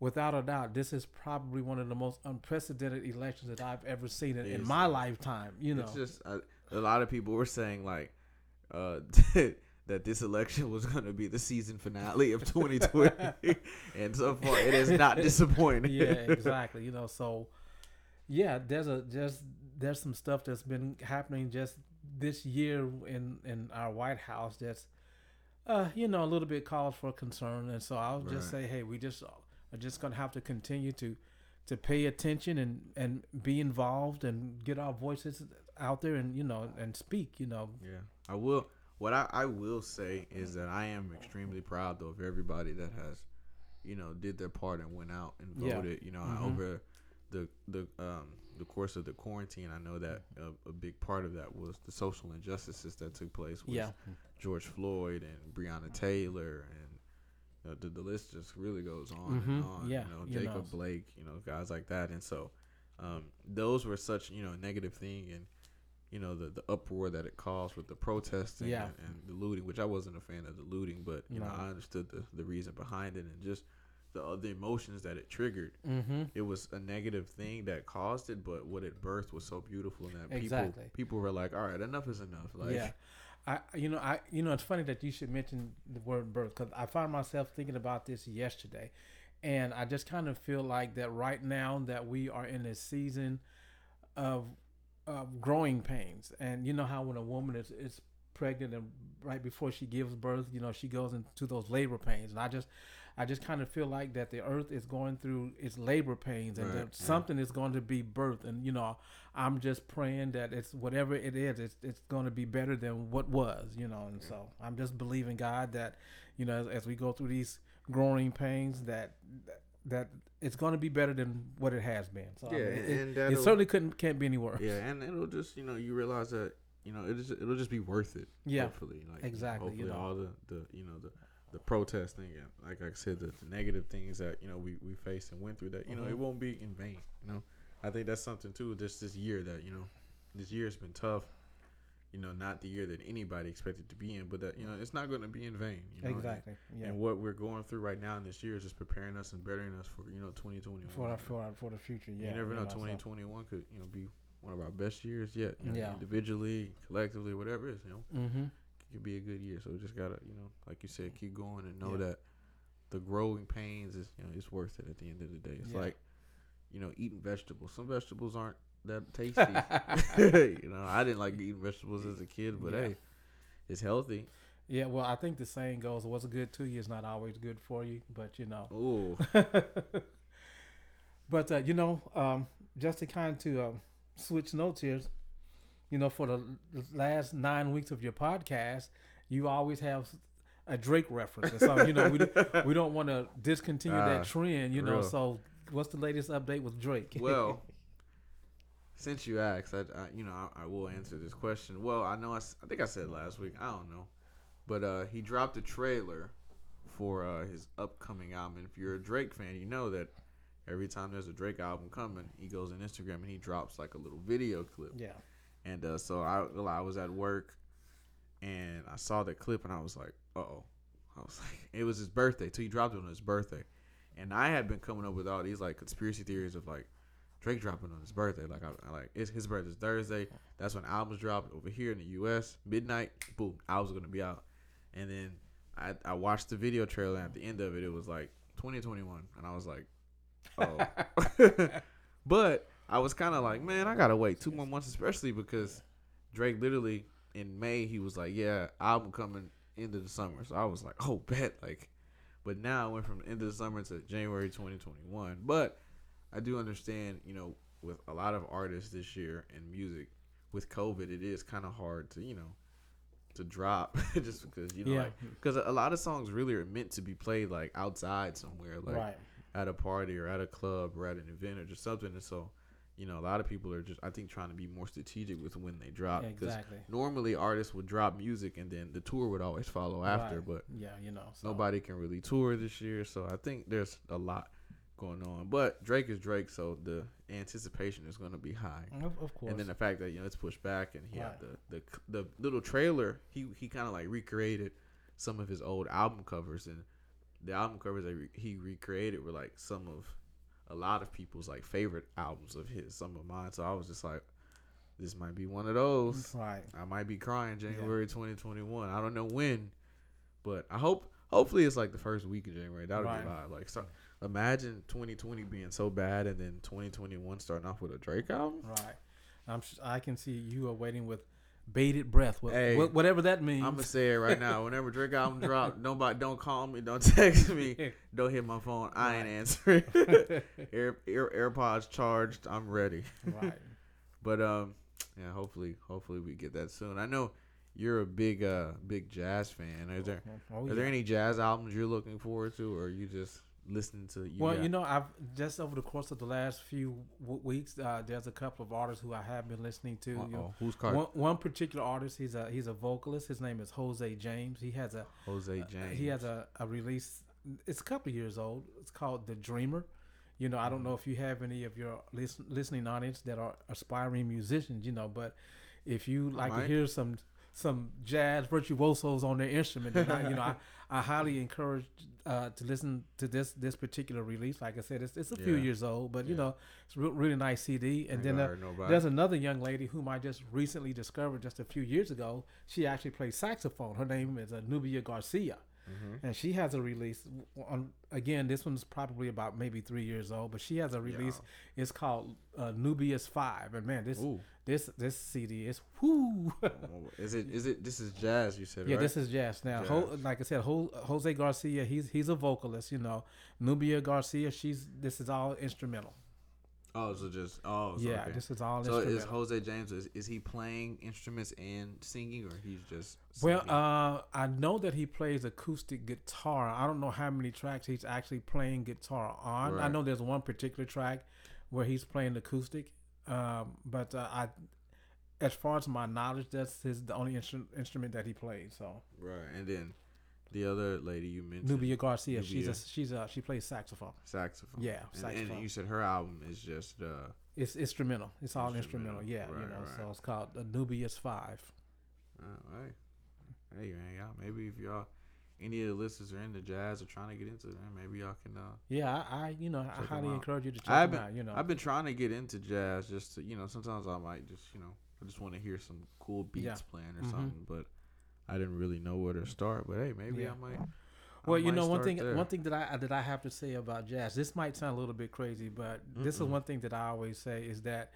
without a doubt, this is probably one of the most unprecedented elections that I've ever seen in, in my lifetime. You know, It's just uh, a lot of people were saying like uh, that this election was going to be the season finale of 2020, and so far it is not disappointing. yeah, exactly. You know, so yeah, there's a there's there's some stuff that's been happening just this year in in our White House that's uh you know a little bit cause for concern, and so I'll just say, hey, we just are just gonna have to continue to to pay attention and and be involved and get our voices out there and you know and speak. You know, Yeah, I will. What I, I will say is that I am extremely proud though of everybody that has, you know, did their part and went out and Yeah. voted. You know, Mhm. over the the um the course of the quarantine, I know that a, a big part of that was the social injustices that took place with yeah, George Floyd and Breonna Taylor and uh, the, the list just really goes on and Mhm. on. Yeah, you know, Jacob. Blake, you know, guys like that, and so um, those were such you know negative thing and you know the the uproar that it caused with the protesting Yeah. and, and the looting, which I wasn't a fan of the looting, but you know I understood the the reason behind it and just the the emotions that it triggered. mm-hmm. It was a negative thing that caused it, but what it birthed was so beautiful and that Exactly. people people were like, all right, enough is enough. Like, yeah, I you know I you know it's funny that you should mention the word birth because I found myself thinking about this yesterday, and I just kind of feel like that right now that we are in a season of of growing pains, and you know how when a woman is is pregnant and right before she gives birth, you know, she goes into those labor pains, and I just, I just kind of feel like that the earth is going through its labor pains, and Right, that right. something is going to be birthed, and you know, I'm just praying that it's whatever it is, it's it's going to be better than what was, you know, and so I'm just believing God that, you know, as, as we go through these growing pains, that that it's going to be better than what it has been. So I Yeah, mean, and- it, certainly couldn't can't be any worse. Yeah, and it'll just you know you realize that you know it'll just, it'll just be worth it. Yeah, hopefully, like exactly, you Hopefully, know. all the the you know the the protesting and like I said, the, the negative things that you know we we faced and went through that you know Mhm. it won't be in vain. You know, I think that's something too. Just this year that you know this year has been tough. You know, not the year that anybody expected to be in, but that you know it's not going to be in vain. You know? and- exactly. Yeah. And what we're going through right now in this year is just preparing us and bettering us for you know 2021. for our, for our, for the future. Yeah, you never know. so- 2021 could you know be one of our best years yet. You know, Yeah. Individually, collectively, whatever it is, you know, Mhm. It could be a good year. So just gotta, you know, like you said, keep going and know Yeah. that the growing pains is, you know, it's worth it at the end of the day. It's Yeah. like, you know, eating vegetables. Some vegetables aren't that tasty. you know, I didn't like eating vegetables as a kid, but Yeah. hey, it's healthy. Yeah, well, I think the saying goes, "What's good to you is not always good for you," but you know. Ooh, but uh, you know, um, just to kind of to um, switch notes here, you know, for the last nine weeks of your podcast, you always have a Drake reference, and so you know we don't- we don't want to discontinue Ah, that trend, you know. real. So, what's the latest update with Drake? well, since you asked, I, I you know I, I will answer this question. Well, I know I, I think I said last week. I don't know, but uh, he dropped a trailer for uh, his upcoming album. And if you're a Drake fan, you know that every time there's a Drake album coming, he goes on Instagram and he drops like a little video clip. yeah, And uh, so I, I was at work and I saw the clip and I was like, uh oh. I was like, it was his birthday. So he dropped it on his birthday. And I had been coming up with all these like conspiracy theories of like Drake dropping on his birthday. Like, I, I like it's his birthday's Thursday. That's when albums dropped over here in the U.S. Midnight, boom, album's gonna be out. And then I, I watched the video trailer. And at the end of it, it was like 2021, and I was like, oh. but I was kind of like, man, I gotta wait two more months, especially because Drake literally in May he was like, yeah, album coming into the summer. So I was like, oh, bet like. But now I went from the end of the summer to January 2021. But I do understand, you know, with a lot of artists this year in music, with COVID, it is kind of hard to, you know, to drop just because you know, Yeah. like, because a lot of songs really are meant to be played like outside somewhere, like right. at a party or at a club or at an event or just something. And so, you know, a lot of people are just, I think, trying to be more strategic with when they drop. Because Exactly. normally artists would drop music and then the tour would always follow after, Right. but Yeah, you know. So. nobody can really tour this year. So I think there's a lot going on. But Drake is Drake, so the anticipation is going to be high. Of, of course. And then the fact that you know it's pushed back, and he had the, the the little trailer, he he kind of like recreated some of his old album covers, and the album covers that re- he recreated were like some of a lot of people's like favorite albums of his, some of mine. So I was just like, this might be one of those. right. I might be crying January 2021. I don't know when, but I hope hopefully it's like the first week of January. That would Right. be live. Like so, imagine 2020 being so bad, and then 2021 starting off with a Drake album. Right. I'm. I can see you are waiting with bated breath. What, Hey, what- whatever that means. I'm gonna say it right now. Whenever Drake album drop, nobody don't call me, don't text me, don't hit my phone. I ain't answering. Air, Air, AirPods charged. I'm ready. right. But um, yeah. Hopefully, hopefully we get that soon. I know you're a big uh big jazz fan. Is there Oh, are yeah. there any jazz albums you're looking forward to, or are you just listening to? You well, you know, I've just over the course of the last few w- weeks, uh, there's a couple of artists who I have been listening to. You know, who's called one, one particular artist, he's a he's a vocalist. His name is Jose James. He has a Jose James. he has a, a release. It's a couple of years old. It's called The Dreamer. You know, I don't know if you have any of your listen, listening audience that are aspiring musicians. You know, but if you like to hear some some jazz virtuosos on their instrument, then I, you know, I, I highly encourage uh, to listen to this this particular release. Like I said, it's, it's a few years old, but you know, it's a re- really nice CD. And Ain't then uh, there's another young lady whom I just recently discovered just a few years ago. She actually plays saxophone. Her name is uh, Nubya Garcia. Mm-hmm. and she has a release. On again, this one's probably about maybe three years old, but she has a release. It's called uh, Nubya's Five, and man, this Ooh. this this CD is whoo. Oh, is it? Is it? This is jazz. You said Yeah, right? this is jazz. Now, Ho, like I said, Ho, Jose Garcia, he's he's a vocalist. You know, Nubya Garcia, she's this is all instrumental. Oh, so just oh, so, yeah, okay. this is all So is. Jose James is, is he playing instruments and singing, or he's just well, uh, I know that he plays acoustic guitar. I don't know how many tracks he's actually playing guitar on. I know there's one particular track where he's playing acoustic, um, but uh, I, as far as my knowledge, that's his the only instru- instrument that he plays. So right, and then the other lady you mentioned, Nubya Garcia, she's a, she's a, she plays saxophone. saxophone. Yeah, and, saxophone. and you said her album is just uh, It's instrumental. It's all instrumental. Instrumental. Yeah, you Right, know. So it's called the Nubya's Five. uh hey, hey man, y'all maybe if y'all any of the listeners are into jazz or trying to get into it, maybe y'all can. uh Yeah, I, I you know I highly encourage you to check I've been- out. You know, I've been trying to get into jazz just to you know sometimes I might just you know I just want to hear some cool beats Yeah. playing or Mhm. something, but I didn't really know where to start. But hey, maybe Yeah. I might. I well, you might know one thing there. one thing that I that I have to say about jazz. This might sound a little bit crazy, but this is one thing that I always say is that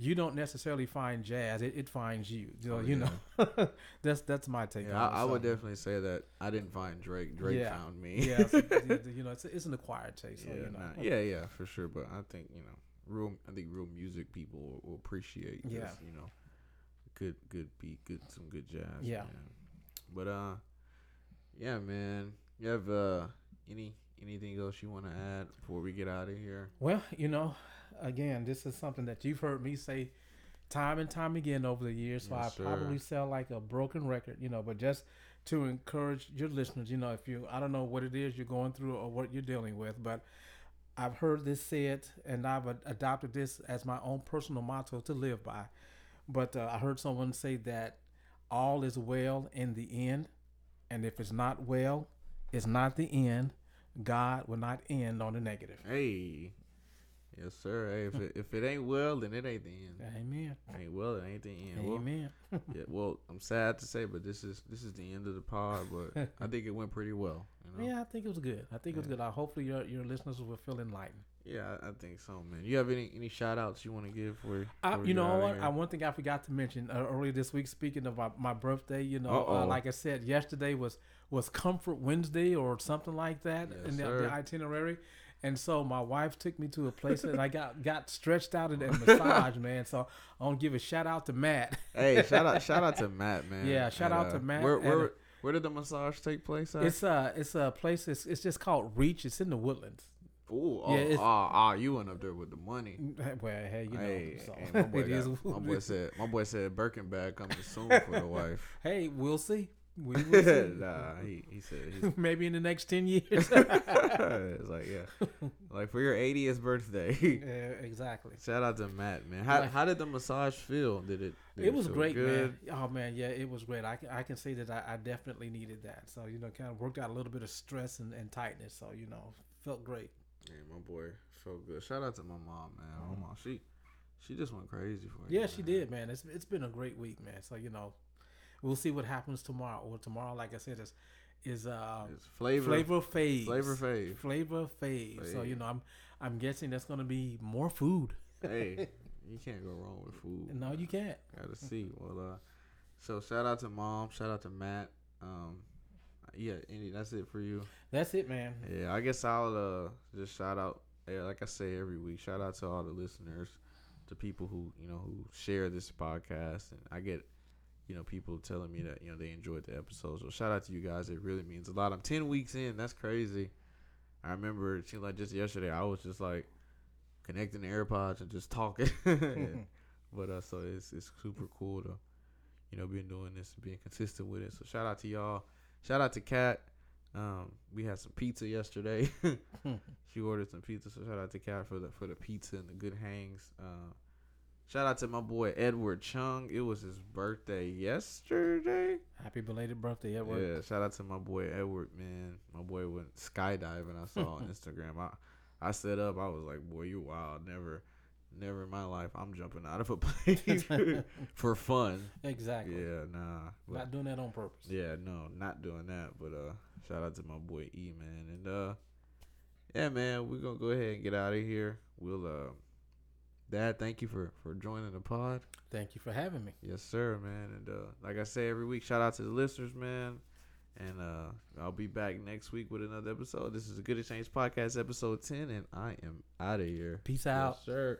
you don't necessarily find jazz; it, it finds you. So Oh, you yeah. know, that's that's my take. Yeah, on it, I, I would definitely say that I didn't find Drake. Drake Yeah. found me. yeah, so, you know, it's, it's an acquired taste. So, yeah, you know, nah, yeah, yeah, for sure. But I think you know, real. I think real music people will, will appreciate. Yeah. just, you know, good, good beat, good, some good jazz. Yeah. man. But uh, yeah, man. You have uh any anything else you want to add before we get out of here? Well, you know, again, this is something that you've heard me say time and time again over the years. So Yes, I probably sound like a broken record, you know, but just to encourage your listeners, you know, if you, I don't know what it is you're going through or what you're dealing with, but I've heard this said and I've ad- adopted this as my own personal motto to live by. But uh, I heard someone say that all is well in the end. And if it's not well, it's not the end. God will not end on the negative. Hey, yes, sir. Hey, if it, if it ain't well, then it ain't the end. Amen. Ain't well, it ain't the end. Well, Amen. yeah, well, I'm sad to say, but this is this is the end of the pod. But I think it went pretty well. You know? Yeah, I think it was good. I think it was good. I hopefully your your listeners will feel enlightened. Yeah, I, think so, man. You have any any shout outs you want to give for? I, you know what? I, one thing I forgot to mention uh, earlier this week. Speaking of my, my birthday, you know, uh, like I said yesterday was was Comfort Wednesday or something like that Yes, in the, the itinerary. And so my wife took me to a place and I got got stretched out in a massage, man. So I want to give a shout out to Matt. hey, shout out shout out to Matt, man. Yeah, shout And, out to Matt Where and, where uh, where did the massage take place at? It's a it's a place. It's, it's just called Reach. It's in the Woodlands. Ooh, oh, yeah, ah, ah, you went up there with the money. Well, hey, you know, hey, so my boy, got, my boy said my boy said Birkin bag coming soon for the wife. Hey, we'll see. We will see. nah, he, he said Maybe in the next ten years. it's like yeah, like for your 80th birthday. yeah, exactly. Shout out to Matt, man. How, Like- how did the massage feel? Did it? Did It was great, good? man. Oh man, yeah, it was great. I, can- I can say that I, I definitely needed that. So you know, kind of worked out a little bit of stress and, and tightness. So you know, felt great. Yeah, my boy felt good. Shout out to my mom, man. My mom, she she just went crazy for you. Yeah, she did, man. It's it's been a great week, man. So you know, we'll see what happens tomorrow. Or tomorrow, like I said, is is uh It's flavor, flavor fave. flavor fave. Flavor fave. So you know, I'm I'm guessing that's gonna be more food. hey, you can't go wrong with food. No, you can't. Gotta see. Well, uh, so shout out to mom. Shout out to Matt. Um, yeah, any that's it for you. That's it, man. Yeah, I guess I'll uh just shout out. Yeah, like I say every week, shout out to all the listeners, to people who you know who share this podcast, and I get you know people telling me that you know they enjoyed the episode. So shout out to you guys. It really means a lot. I'm ten weeks in. That's crazy. I remember it seemed like just yesterday I was just like connecting the AirPods and just talking. but uh, so it's it's super cool to you know been doing this and being consistent with it. So shout out to y'all. Shout out to Kat. Um, we had some pizza yesterday. she ordered some pizza, so shout out to Kat for the for the pizza and the good hangs. Uh, shout out to my boy Edward Chung. It was his birthday yesterday. Happy belated birthday, Edward. Yeah, shout out to my boy Edward, man. My boy went skydiving. I saw on Instagram. I I set up. I was like, boy, you wild. Never, never in my life. I'm jumping out of a plane for fun. Exactly. Yeah, nah. Not doing that on purpose. yeah, no, not doing that. But uh, Shout out to my boy E man. And uh yeah man, we're gonna go ahead and get out of here. We'll uh Dad, thank you for for joining the pod. Thank you for having me. Yes, sir, man. And uh like I say every week, shout out to the listeners, man. And uh I'll be back next week with another episode. This is a Good Exchange Podcast, episode ten, and I am out of here. Peace out. Yes, sir.